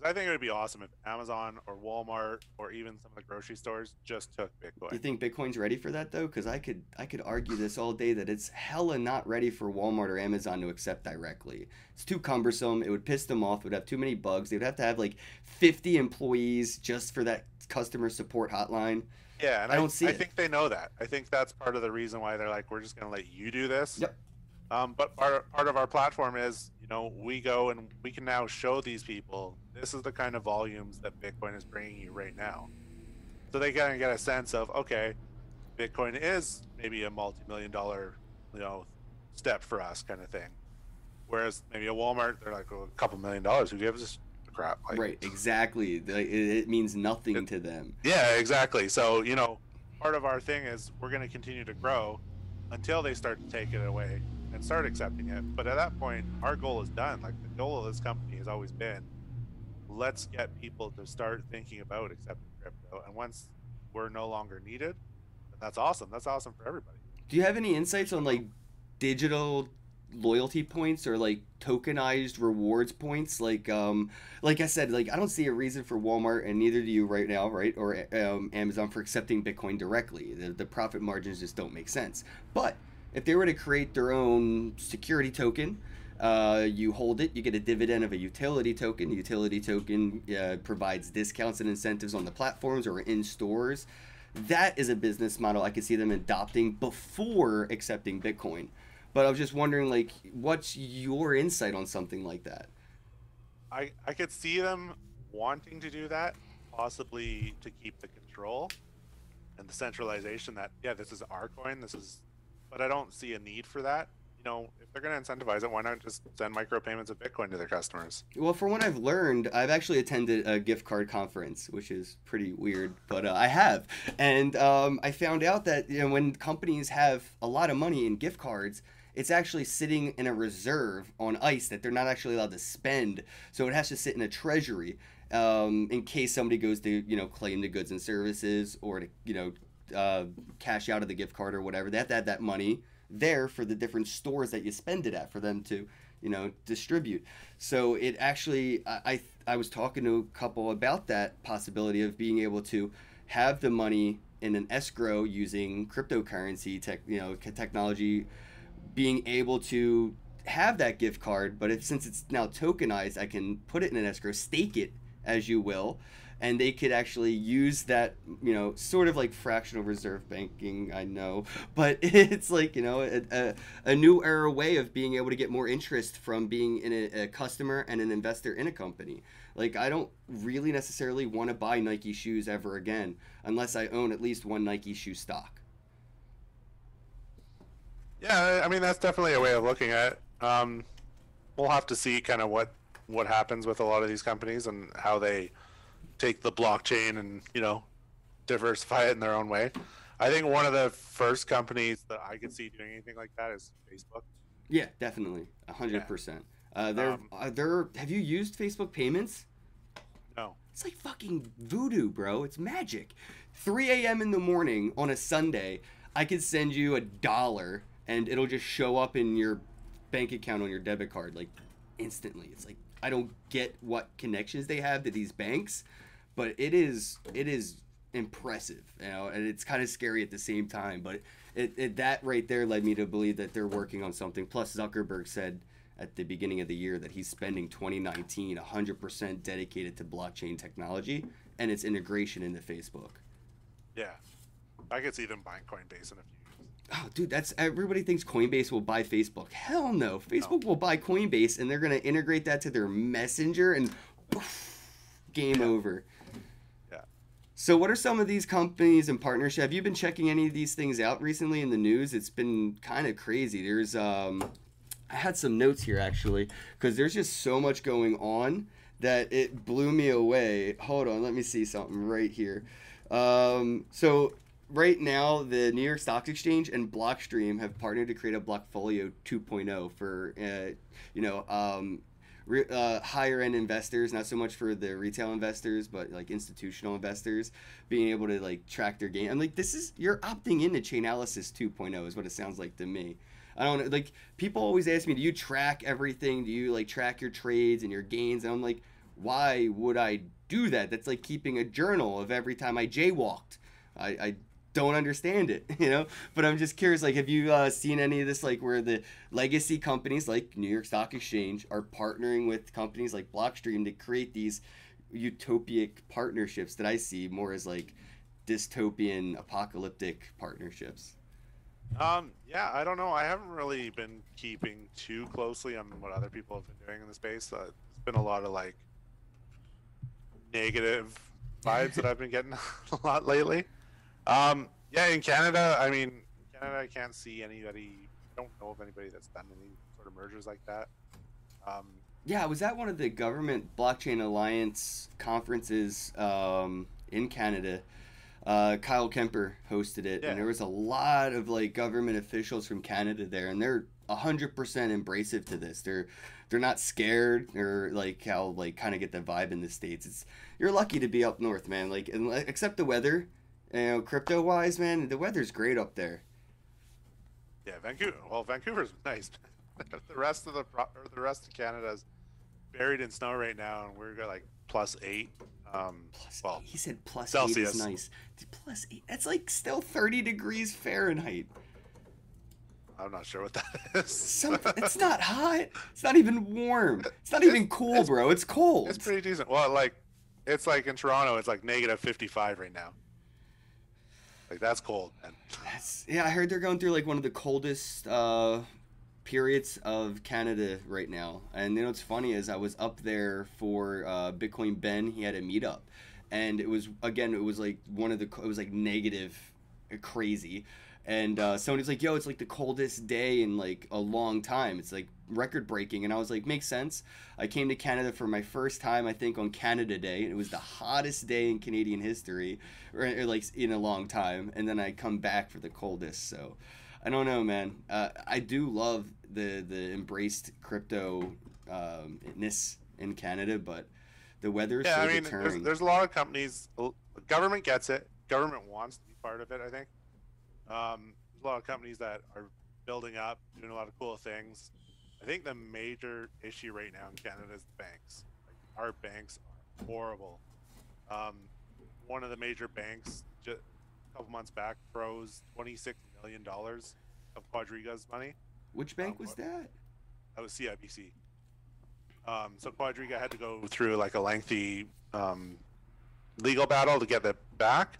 Because I think it would be awesome if Amazon or Walmart or even some of the grocery stores just took Bitcoin. Do you think Bitcoin's ready for that though? Because I could I could argue this all day that it's hella not ready for Walmart or Amazon to accept directly. It's too cumbersome. It would piss them off. It would have too many bugs. They would have to have like 50 employees just for that customer support hotline. Yeah, and I, I don't see. I it. think they know that. I think that's part of the reason why they're like, we're just going to let you do this. Yep. Um, but part part of our platform is, you know, we go and we can now show these people this is the kind of volumes that Bitcoin is bringing you right now. So they kind of get a sense of, okay, Bitcoin is maybe a multi-million dollar, you know, step for us, kind of thing. Whereas maybe a Walmart, they're like well, a couple million dollars. Who gives us crap? Like, right, exactly. It means nothing it, to them. Yeah, exactly. So you know, part of our thing is we're going to continue to grow until they start to take it away and start accepting it. But at that point, our goal is done. Like the goal of this company has always been, let's get people to start thinking about accepting crypto. And once we're no longer needed, that's awesome. That's awesome for everybody. Do you have any insights on like digital loyalty points or like tokenized rewards points like um like i said like i don't see a reason for walmart and neither do you right now right or um, amazon for accepting bitcoin directly the, the profit margins just don't make sense but if they were to create their own security token, uh, you hold it, you get a dividend of a utility token. The utility token uh, provides discounts and incentives on the platforms or in stores. That is a business model I could see them adopting before accepting Bitcoin. But I was just wondering, like, what's your insight on something like that? I I could see them wanting to do that, possibly to keep the control and the centralization. That yeah, this is our coin. This is but I don't see a need for that. You know, if they're going to incentivize it, why not just send micropayments of Bitcoin to their customers? Well, from what I've learned, I've actually attended a gift card conference, which is pretty weird, but uh, I have, and um, I found out that you know when companies have a lot of money in gift cards, it's actually sitting in a reserve on ice that they're not actually allowed to spend. So it has to sit in a treasury um, in case somebody goes to you know claim the goods and services or to you know uh, cash out of the gift card or whatever. They have to have that money there for the different stores that you spend it at for them to, you know, distribute. So it actually, I, I, I was talking to a couple about that possibility of being able to have the money in an escrow using cryptocurrency tech, you know, technology, being able to have that gift card, but if since it's now tokenized, I can put it in an escrow, stake it as you will, and they could actually use that you know sort of like fractional reserve banking i know but it's like you know a, a, a new era way of being able to get more interest from being in a, a, customer and an investor in a company Like I don't really necessarily want to buy Nike shoes ever again unless I own at least one Nike shoe stock. Yeah, I mean that's definitely a way of looking at it. Um, we'll have to see kind of what what happens with a lot of these companies and how they take the blockchain and you know diversify it in their own way. I think one of the first companies that I could see doing anything like that is Facebook. Yeah, definitely, hundred percent. Uh, they're Um, uh, they're. Have you used Facebook payments? No. It's like fucking voodoo, bro. It's magic. 3 a.m. in the morning on a Sunday, I could send you a dollar and it'll just show up in your bank account on your debit card like instantly. It's like I don't get what connections they have to these banks, but it is it is impressive, you know, and it's kind of scary at the same time. But it, it that right there led me to believe that they're working on something. Plus, Zuckerberg said at the beginning of the year that he's spending 2019 100% dedicated to blockchain technology and its integration into Facebook. Yeah, I could see them buying Coinbase in a few years. Oh, dude, that's everybody thinks Coinbase will buy Facebook. Hell no. Facebook will buy Coinbase and they're going to integrate that to their messenger and poof, game over. So, what are some of these companies and partnership? Have you been checking any of these things out recently in the news? It's been kind of crazy. There's, um, I had some notes here actually, because there's just so much going on that it blew me away. Hold on, let me see something right here. Um, so, right now, the New York Stock Exchange and Blockstream have partnered to create a Blockfolio 2.0 for, uh, you know, um, uh, higher end investors, not so much for the retail investors, but like institutional investors being able to like track their game. I'm like, this is you're opting into Chainalysis 2.0 is what it sounds like to me. I don't. Like people always ask me, do you track everything? Do you like track your trades and your gains? And I'm like, why would I do that? That's like keeping a journal of every time I jaywalked. I, I don't understand it, you know. But I'm just curious. Like, have you uh, seen any of this? Like, where the legacy companies like New York Stock Exchange are partnering with companies like Blockstream to create these utopic partnerships that I see more as like dystopian, apocalyptic partnerships. Um, yeah, I don't know. I haven't really been keeping too closely on what other people have been doing in the space. Uh, it's been a lot of like negative vibes that I've been getting a lot lately. Um, yeah, in Canada, I mean, in Canada, I can't see anybody. I don't know of anybody that's done any sort of mergers like that. Um, Yeah, I was at one of the government blockchain alliance conferences um, in Canada. Uh, Kyle Kemper hosted it, Yeah. and there was a lot of like government officials from Canada there, and they're hundred percent embracive to this. They're they're not scared or like how like kind of get the vibe in the states. It's you're lucky to be up north, man. Like and, like, except the weather, you know, crypto wise, man, the weather's great up there. yeah, Vancouver. Well, Vancouver's nice. the rest of the or the rest of Canada's buried in snow right now, and we're got like plus eight. Um, Plus, well, he said plus eight Celsius. is nice. Dude, Plus eight, that's like still thirty degrees Fahrenheit. I'm not sure what that is. Some, it's not hot. It's not even warm. It's not even cool, it's- bro. It's cold. It's pretty decent. Well, like, it's like in Toronto, it's like negative 55 right now. Like, that's cold, man. That's, yeah, I heard they're going through like one of the coldest uh, periods of Canada right now. And you know what's funny is I was up there for uh, Bitcoin Ben. He had a meetup, and it was again it was like one of the it was like negative, crazy. And uh, somebody's like, "Yo, it's like the coldest day in like a long time. It's like record breaking." And I was like, "Makes sense." I came to Canada for my first time, I think, on Canada Day. and It was the hottest day in Canadian history, or, or like in a long time. And then I come back for the coldest. So I don't know, man. Uh, I do love the the embraced crypto um, ness in Canada, but the weather is Yeah, so I mean, there's, there's a lot of companies. Government gets it. Government wants to be part of it, I think. Um, there's a lot of companies that are building up, doing a lot of cool things. I think the major issue right now in Canada is the banks. Like, our banks are horrible. Um, one of the major banks just a couple months back froze $26 million of Quadriga's money. Which bank um, was that? That was CIBC. Um, so Quadriga had to go through like a lengthy um, legal battle to get it back.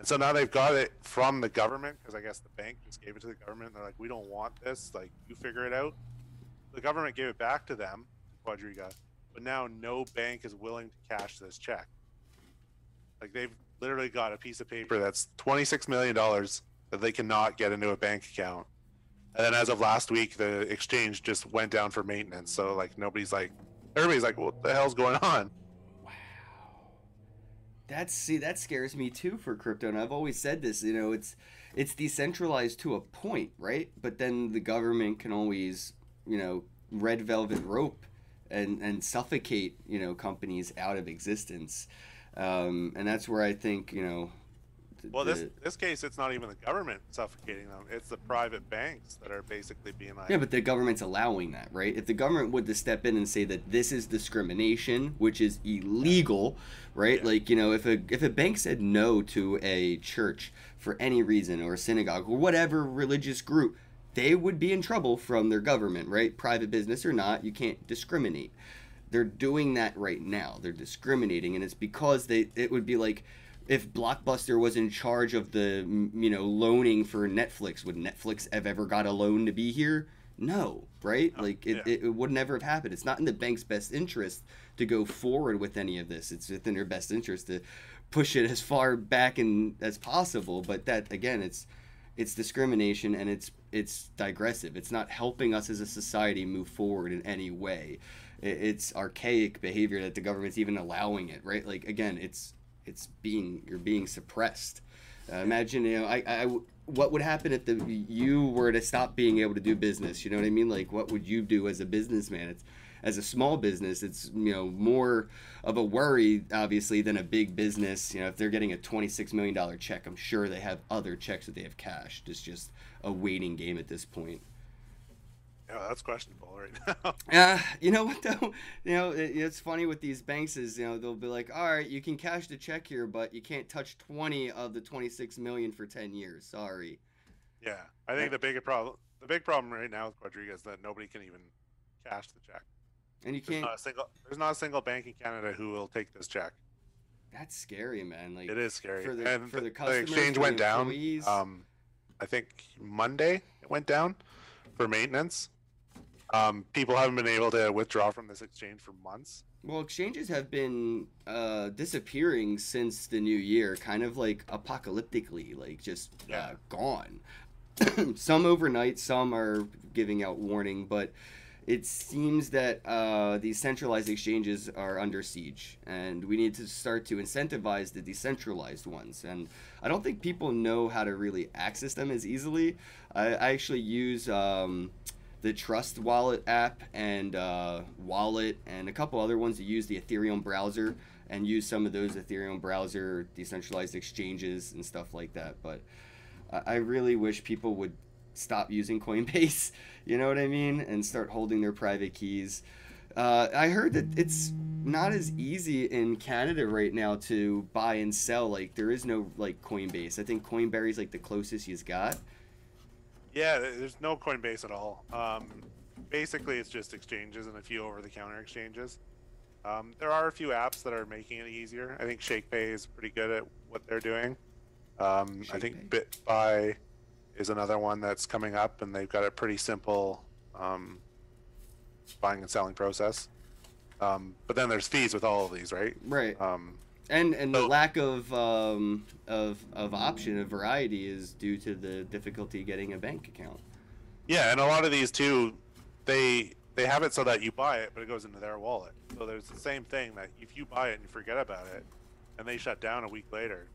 And so now they've got it from the government because I guess the bank just gave it to the government. They're like, we don't want this. Like, you figure it out. The government gave it back to them, Quadriga. but now no bank is willing to cash this check. Like they've literally got a piece of paper that's twenty six million dollars that they cannot get into a bank account. And then as of last week, the exchange just went down for maintenance. So like nobody's like, everybody's like, what the hell's going on? That's see that scares me too for crypto, and I've always said this. You know, it's it's decentralized to a point, right? But then the government can always, you know, red velvet rope and and suffocate you know companies out of existence. Um, and that's where I think you know. Well, this the- this case, it's not even the government suffocating them; it's the private banks that are basically being like, Yeah, but the government's allowing that, right? If the government would to step in and say that this is discrimination, which is illegal, right? Yeah. Like, you know, if a if a bank said no to a church for any reason or a synagogue or whatever religious group, they would be in trouble from their government, right? Private business or not, you can't discriminate. They're doing that right now. They're discriminating and it's because they it would be like if Blockbuster was in charge of the you know loaning for Netflix, would Netflix have ever got a loan to be here? No, right? Like it, yeah. it, it would never have happened. It's not in the bank's best interest to go forward with any of this. It's within their best interest to push it as far back in as possible. But that again, it's it's discrimination and it's it's digressive. It's not helping us as a society move forward in any way. It's archaic behavior that the government's even allowing it, right? Like again, it's it's being you're being suppressed. Uh, imagine you know I, I what would happen if the you were to stop being able to do business? You know what I mean? Like what would you do as a businessman? It's as a small business, it's you know more of a worry obviously than a big business. You know if they're getting a twenty six million dollar check, I'm sure they have other checks that they have cashed. It's just a waiting game at this point. Yeah, that's questionable right now. Uh, you know what though? You know, it, it's funny with these banks is, you know, they'll be like, all right, you can cash the check here, but you can't touch 20 of the 26 million for 10 years. Sorry. yeah, I think the big problem, the big problem right now with Quadriga is that nobody can even cash the check. And you There's can't, not a single, there's not a single bank in Canada who will take this check. that's scary, man. Like, It is scary. for the- and for the the exchange went down. Um, I think Monday it went down for maintenance. Um, people haven't been able to withdraw from this exchange for months. Well, exchanges have been uh, disappearing since the new year, kind of like apocalyptically, like just uh, gone. some overnight, some are giving out warning, but it seems that uh, these centralized exchanges are under siege, and we need to start to incentivize the decentralized ones. And I don't think people know how to really access them as easily. I, I actually use. Um, the Trust Wallet app and uh, Wallet and a couple other ones that use the Ethereum browser and use some of those Ethereum browser decentralized exchanges and stuff like that. But I, really wish people would stop using Coinbase, you know what I mean, and start holding their private keys. Uh, I heard that it's not as easy in Canada right now to buy and sell. Like there is no like Coinbase. I think Coinberry's like the closest he's got. Yeah, there's no Coinbase at all. Um, basically, it's just exchanges and a few over-the-counter exchanges. Um, there are a few apps that are making it easier. I think ShakePay is pretty good at what they're doing. Um, I think BitBuy is another one that's coming up, and they've got a pretty simple um, buying and selling process. Um, but then there's fees with all of these, right? Right. Um, and and the So- lack of um, of of option of variety is due to the difficulty getting a bank account. Yeah, and a lot of these too, they they have it so that you buy it, but it goes into their wallet. So there's the same thing that if you buy it and you forget about it, and they shut down a week later,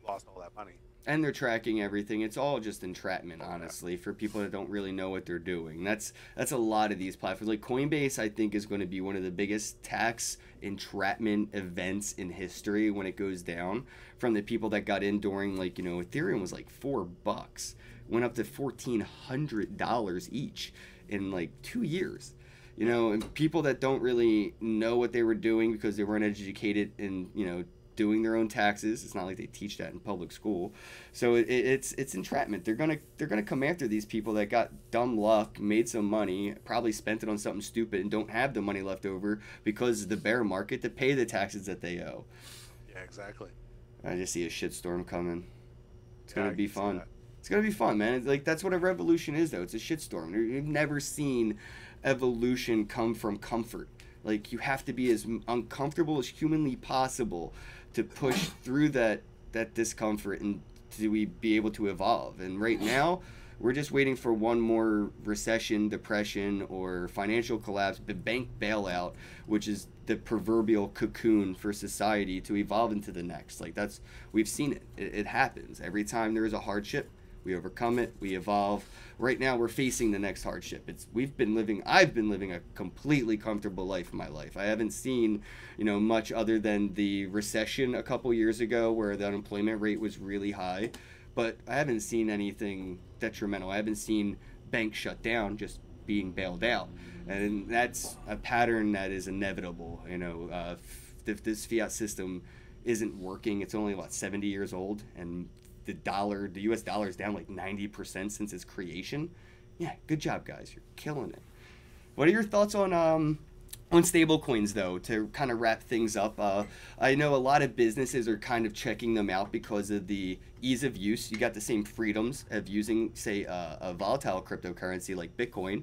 you lost all that money. And they're tracking everything. It's all just entrapment, Oh, honestly, for people that don't really know what they're doing. That's that's a lot of these platforms. Like Coinbase, I think is going to be one of the biggest tax entrapment events in history when it goes down. From the people that got in during like you know Ethereum was like four bucks, went up to fourteen hundred dollars each in like two years. You know, and people that don't really know what they were doing because they weren't educated in you know doing their own taxes. It's not like they teach that in public school. So it, it- it's it's entrapment. They're gonna they're gonna come after these people that got dumb luck, made some money, probably spent it on something stupid, and don't have the money left over because of the bear market to pay the taxes that they owe. Yeah, exactly. I just see a shitstorm coming. It's Yeah, gonna be fun. It's gonna be fun, man. It's like that's what a revolution is, though. It's a shitstorm. You've never seen evolution come from comfort. Like you have to be as uncomfortable as humanly possible to push through that that discomfort and to we be able to evolve. And right now, we're just waiting for one more recession, depression, or financial collapse, the bank bailout, which is the proverbial cocoon for society to evolve into the next. Like that's we've seen it. It, it happens every time there is a hardship. We overcome it. We evolve. Right now, we're facing the next hardship. It's we've been living. I've been living a completely comfortable life in my life. I haven't seen, you know, much other than the recession a couple years ago, where the unemployment rate was really high. But I haven't seen anything detrimental. I haven't seen banks shut down, just being bailed out, and that's a pattern that is inevitable. You know, uh, if this fiat system isn't working, it's only about 70 years old, and the dollar, the U.S. dollar is down like 90% since its creation. Yeah, good job, guys. You're killing it. What are your thoughts on um, on stablecoins though to kind of wrap things up uh, i know a lot of businesses are kind of checking them out because of the ease of use you got the same freedoms of using say uh, a volatile cryptocurrency like bitcoin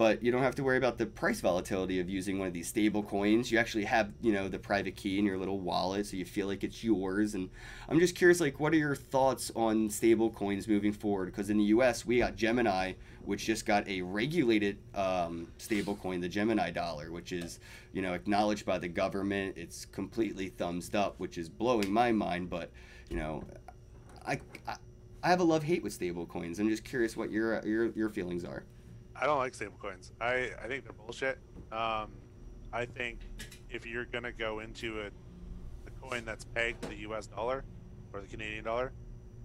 but you don't have to worry about the price volatility of using one of these stable coins you actually have you know the private key in your little wallet so you feel like it's yours and i'm just curious like what are your thoughts on stable coins moving forward because in the us we got gemini which just got a regulated um, stable coin, the Gemini dollar, which is, you know, acknowledged by the government. It's completely thumbs up, which is blowing my mind. But, you know, I, I, I have a love hate with stable coins. I'm just curious what your your your feelings are. I don't like stable coins. I, I think they're bullshit. Um, I think if you're gonna go into a, a coin that's pegged to the U.S. dollar or the Canadian dollar,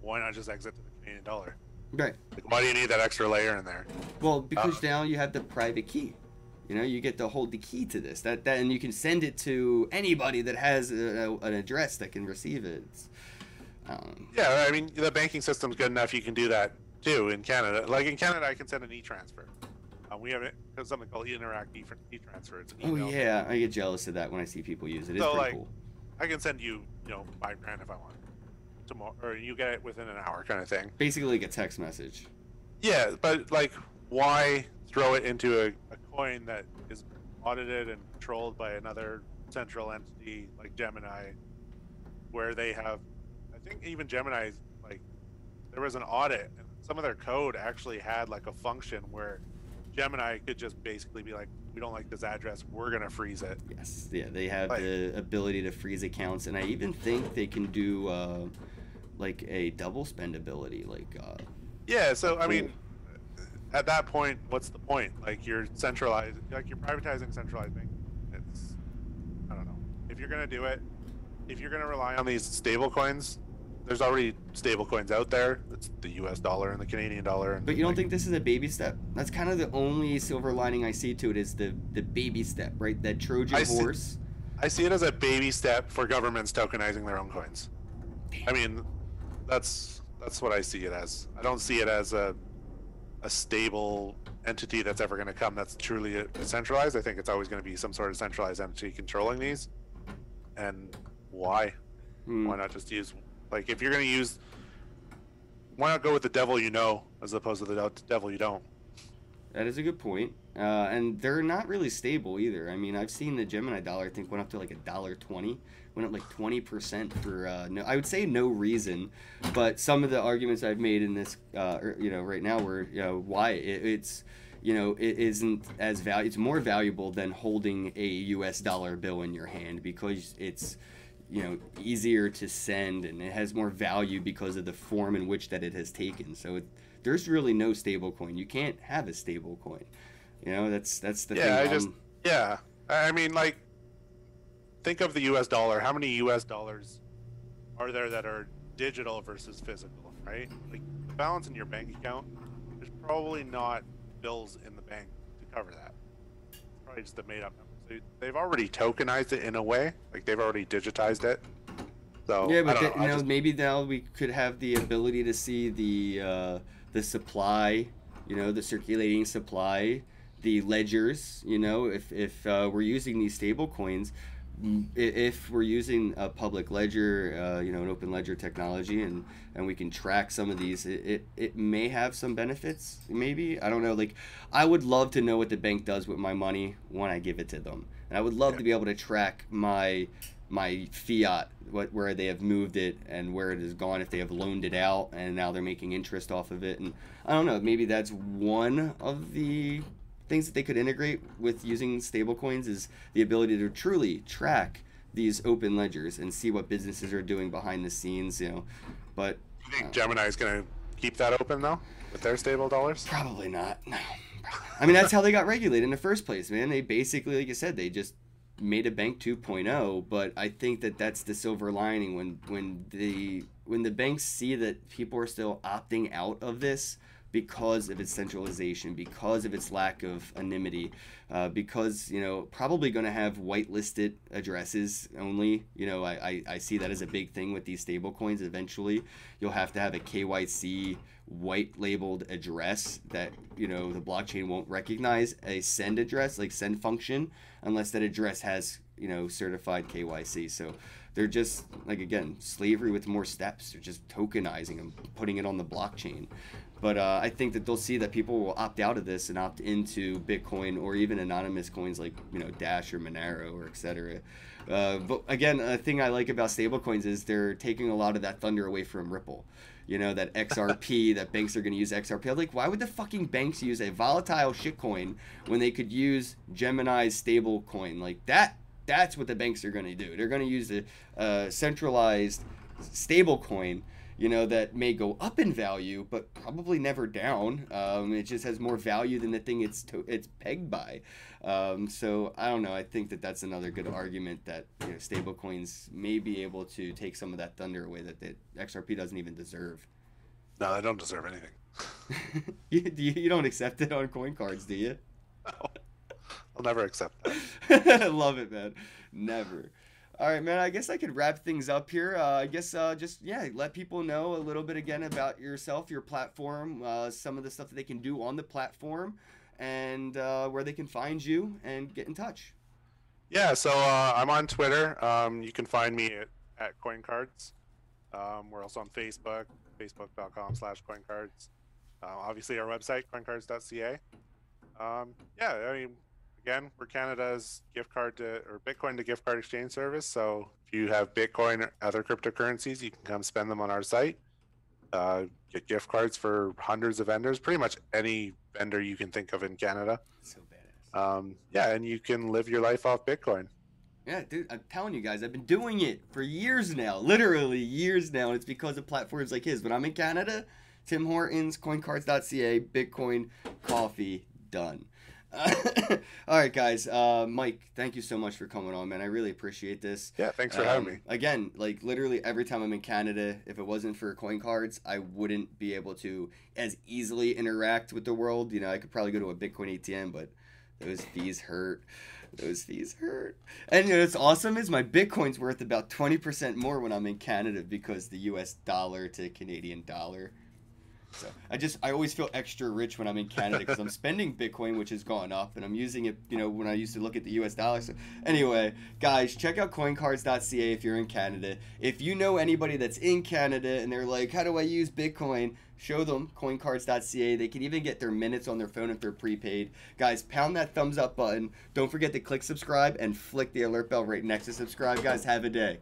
why not just exit to the Canadian dollar? Right. Like, why do you need that extra layer in there? Well, because uh, now you have the private key. You know, you get to hold the key to this. That, that and you can send it to anybody that has a, a, an address that can receive it. Um, yeah, I mean, the banking system's good enough. You can do that too in Canada. Like in Canada, I can send an e-transfer. Um, we have it, something called Interac e-transfer. It's oh yeah, I get jealous of that when I see people use it. It's so, pretty like, cool. I can send you, you know, five grand if I want tomorrow, or you get it within an hour, kind of thing. Basically, like a text message. Yeah, but like, why throw it into a, a coin that is audited and controlled by another central entity like Gemini, where they have, I think even Gemini, like, there was an audit, and some of their code actually had like a function where Gemini could just basically be like, we don't like this address, we're gonna freeze it. Yes, yeah, they have the ability to freeze accounts, and I even think they can do. Uh, like a double spend ability like uh yeah so i mean at that point what's the point like you're centralized like you're privatizing centralizing it's i don't know if you're going to do it if you're going to rely on these stable coins there's already stable coins out there it's the us dollar and the canadian dollar and but you don't like, think this is a baby step that's kind of the only silver lining i see to it is the the baby step right that trojan I horse see, i see it as a baby step for governments tokenizing their own coins i mean that's that's what I see it as. I don't see it as a a stable entity that's ever going to come that's truly centralized. I think it's always going to be some sort of centralized entity controlling these. And why? Hmm. Why not just use like if you're going to use why not go with the devil you know as opposed to the devil you don't? That is a good point. Uh, and they're not really stable either. I mean, I've seen the Gemini dollar I think went up to like a dollar twenty went up like 20% for uh, no I would say no reason but some of the arguments I've made in this uh, er, you know right now were you know why it, it's you know it isn't as value it's more valuable than holding a US dollar bill in your hand because it's you know easier to send and it has more value because of the form in which that it has taken so it, there's really no stable coin you can't have a stable coin you know that's that's the yeah thing I um, just yeah I mean like think of the U.S. dollar. How many U.S. dollars are there that are digital versus physical? Right? Like the balance in your bank account, there's probably not bills in the bank to cover that. It's probably just a made-up number. They've already tokenized it in a way, like they've already digitized it. So yeah, but the, know, you know, just... maybe now we could have the ability to see the uh, the supply, you know, the circulating supply, the ledgers. You know, if if uh, we're using these stable coins, if we're using a public ledger, uh, you know, an open ledger technology, and and we can track some of these, it, it, it may have some benefits. Maybe I don't know. Like, I would love to know what the bank does with my money when I give it to them. and I would love Yeah. to be able to track my my fiat, what where they have moved it and where it has gone, if they have loaned it out and now they're making interest off of it, and I don't know, maybe that's one of the things that they could integrate with using stablecoins is the ability to truly track these open ledgers and see what businesses are doing behind the scenes, you know. But You think uh, Gemini is going to keep that open though with their stable dollars? Probably not. No. I mean, that's how they got regulated in the first place, man. They basically, like you said, they just made a bank 2.0. But I think that that's the silver lining when when the when the banks see that people are still opting out of this because of its centralization, because of its lack of anonymity, uh, because you know probably going to have whitelisted addresses only. You know, I, I, I see that as a big thing with these stable coins. Eventually, you'll have to have a KYC white labeled address that you know the blockchain won't recognize a send address like send function unless that address has you know certified KYC. So they're just like again slavery with more steps. They're just tokenizing them, putting it on the blockchain. But uh, I think that they'll see that people will opt out of this and opt into Bitcoin or even anonymous coins like you know Dash or Monero or etc. Uh, but again, a thing I like about stablecoins is they're taking a lot of that thunder away from Ripple. You know that XRP that banks are going to use XRP. I'm like, why would the fucking banks use a volatile shitcoin when they could use Gemini's stable coin like that? That's what the banks are going to do. They're going to use a, a centralized stable coin you know that may go up in value but probably never down um, it just has more value than the thing it's to- it's pegged by um, so i don't know i think that that's another good argument that you know, stable coins may be able to take some of that thunder away that the xrp doesn't even deserve No, they don't deserve anything. you, do you, don't accept it on coin cards do you No. I'll never accept that. I love it, man. Never. All right, man. I guess I could wrap things up here. Uh, I guess uh, just yeah, let people know a little bit again about yourself, your platform, uh, some of the stuff that they can do on the platform, and uh, where they can find you and get in touch. Yeah, so uh, I'm on Twitter. Um, you can find me at, at CoinCards. Um, we're also on Facebook, facebook.com slash CoinCards. Uh, obviously, our website, coincards.ca. Um, yeah, I mean, again, we're Canada's gift card to, or Bitcoin to gift card exchange service. So if you have Bitcoin or other cryptocurrencies, you can come spend them on our site. Uh, get gift cards for hundreds of vendors, pretty much any vendor you can think of in Canada. So badass. Um, yeah, and you can live your life off Bitcoin. Yeah, dude, I'm telling you guys, I've been doing it for years now, literally years now, and it's because of platforms like his. When I'm in Canada, Tim Hortons, coincards.ca, Bitcoin, coffee, done. all right, guys. Uh, Mike, thank you so much for coming on, man. I really appreciate this. Yeah, thanks for having Um, me. Again, like literally every time I'm in Canada, if it wasn't for coin cards, I wouldn't be able to as easily interact with the world. You know, I could probably go to a Bitcoin ATM, but those fees hurt. Those fees hurt. And you know, what's awesome is my Bitcoin's worth about 20% more when I'm in Canada because the US dollar to Canadian dollar. So I just I always feel extra rich when I'm in Canada because I'm spending Bitcoin, which has gone up, and I'm using it. You know, when I used to look at the U.S. dollar. So anyway, guys, check out CoinCards.ca if you're in Canada. If you know anybody that's in Canada and they're like, "How do I use Bitcoin?" Show them CoinCards.ca. They can even get their minutes on their phone if they're prepaid. Guys, pound that thumbs up button. Don't forget to click subscribe and flick the alert bell right next to subscribe. Guys, have a day.